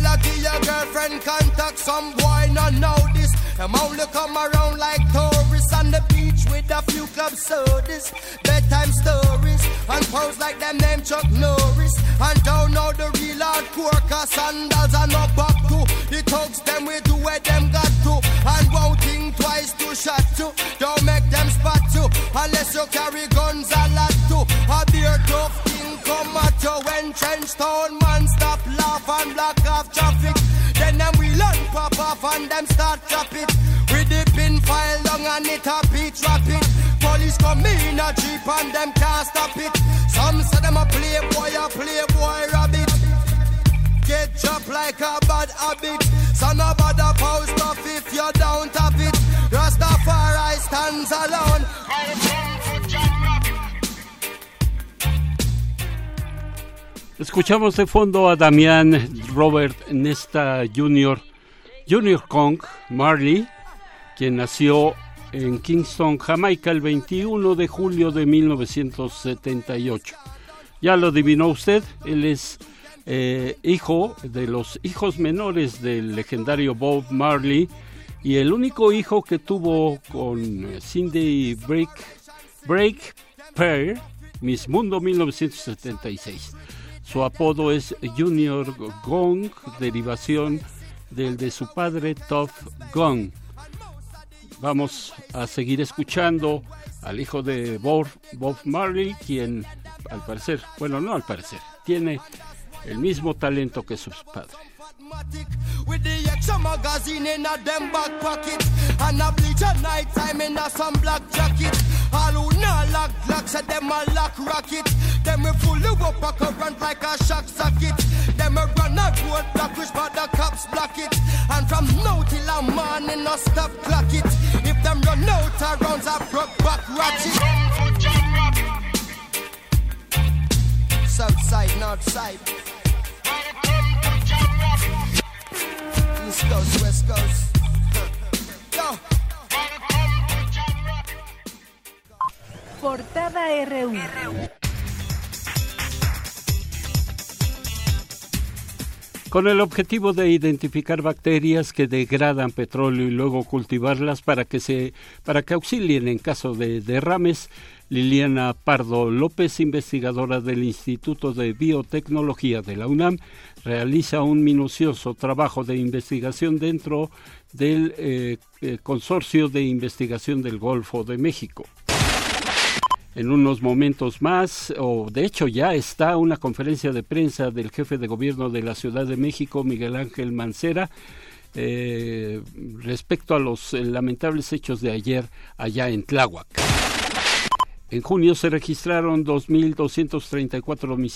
backpack. This melody your girlfriend contact. Some boy not know this. Them only come around like tourists on the beach with a few club sodas. Bedtime stories and pose like them name Chuck Norris. And don't know the real hardcore cause sandals are not back to. The thugs them we do where them got to. And won't think twice to shot to. Don't make them spot you unless you carry guns a lot too. A beer tough thing come at you when trench town block off traffic. Then them we learn pop off and them start chop it. With the pin file long and it a beat rapid. Police come in a jeep and them can't stop it. Some say them a playboy, a playboy rabbit. Get chopped like a bad habit. So no bother post off if you don't have it. Rastafari stands alone. Escuchamos de fondo a Damián Robert Nesta Jr., Junior Kong Marley, quien nació en Kingston, Jamaica, el 21 de julio de 1978. Ya lo adivinó usted, él es eh, hijo de los hijos menores del legendario Bob Marley y el único hijo que tuvo con eh, Cindy Break, Break Miss Mundo 1976. Su apodo es Junior Gong, derivación del de su padre Tough Gong. Vamos a seguir escuchando al hijo de Bob, Bob Marley, quien al parecer, bueno, no al parecer, tiene el mismo talento que sus padres. All who not lock lock said them a lock rocket. Them we full up a current like a shock socket. Them a run a road block which but the cops block it. And from now till a morning no stop clock it. If them run out of rounds a broke back ratchet. South side, north side. Portada RU. Con el objetivo de identificar bacterias que degradan petróleo y luego cultivarlas para que se para que auxilien en caso de derrames, Liliana Pardo López, investigadora del Instituto de Biotecnología de la UNAM, realiza un minucioso trabajo de investigación dentro del eh, eh, Consorcio de Investigación del Golfo de México. En unos momentos más, o de hecho ya está una conferencia de prensa del jefe de gobierno de la Ciudad de México, Miguel Ángel Mancera, eh, respecto a los eh, lamentables hechos de ayer allá en Tláhuac. En junio se registraron 2.234 homicidios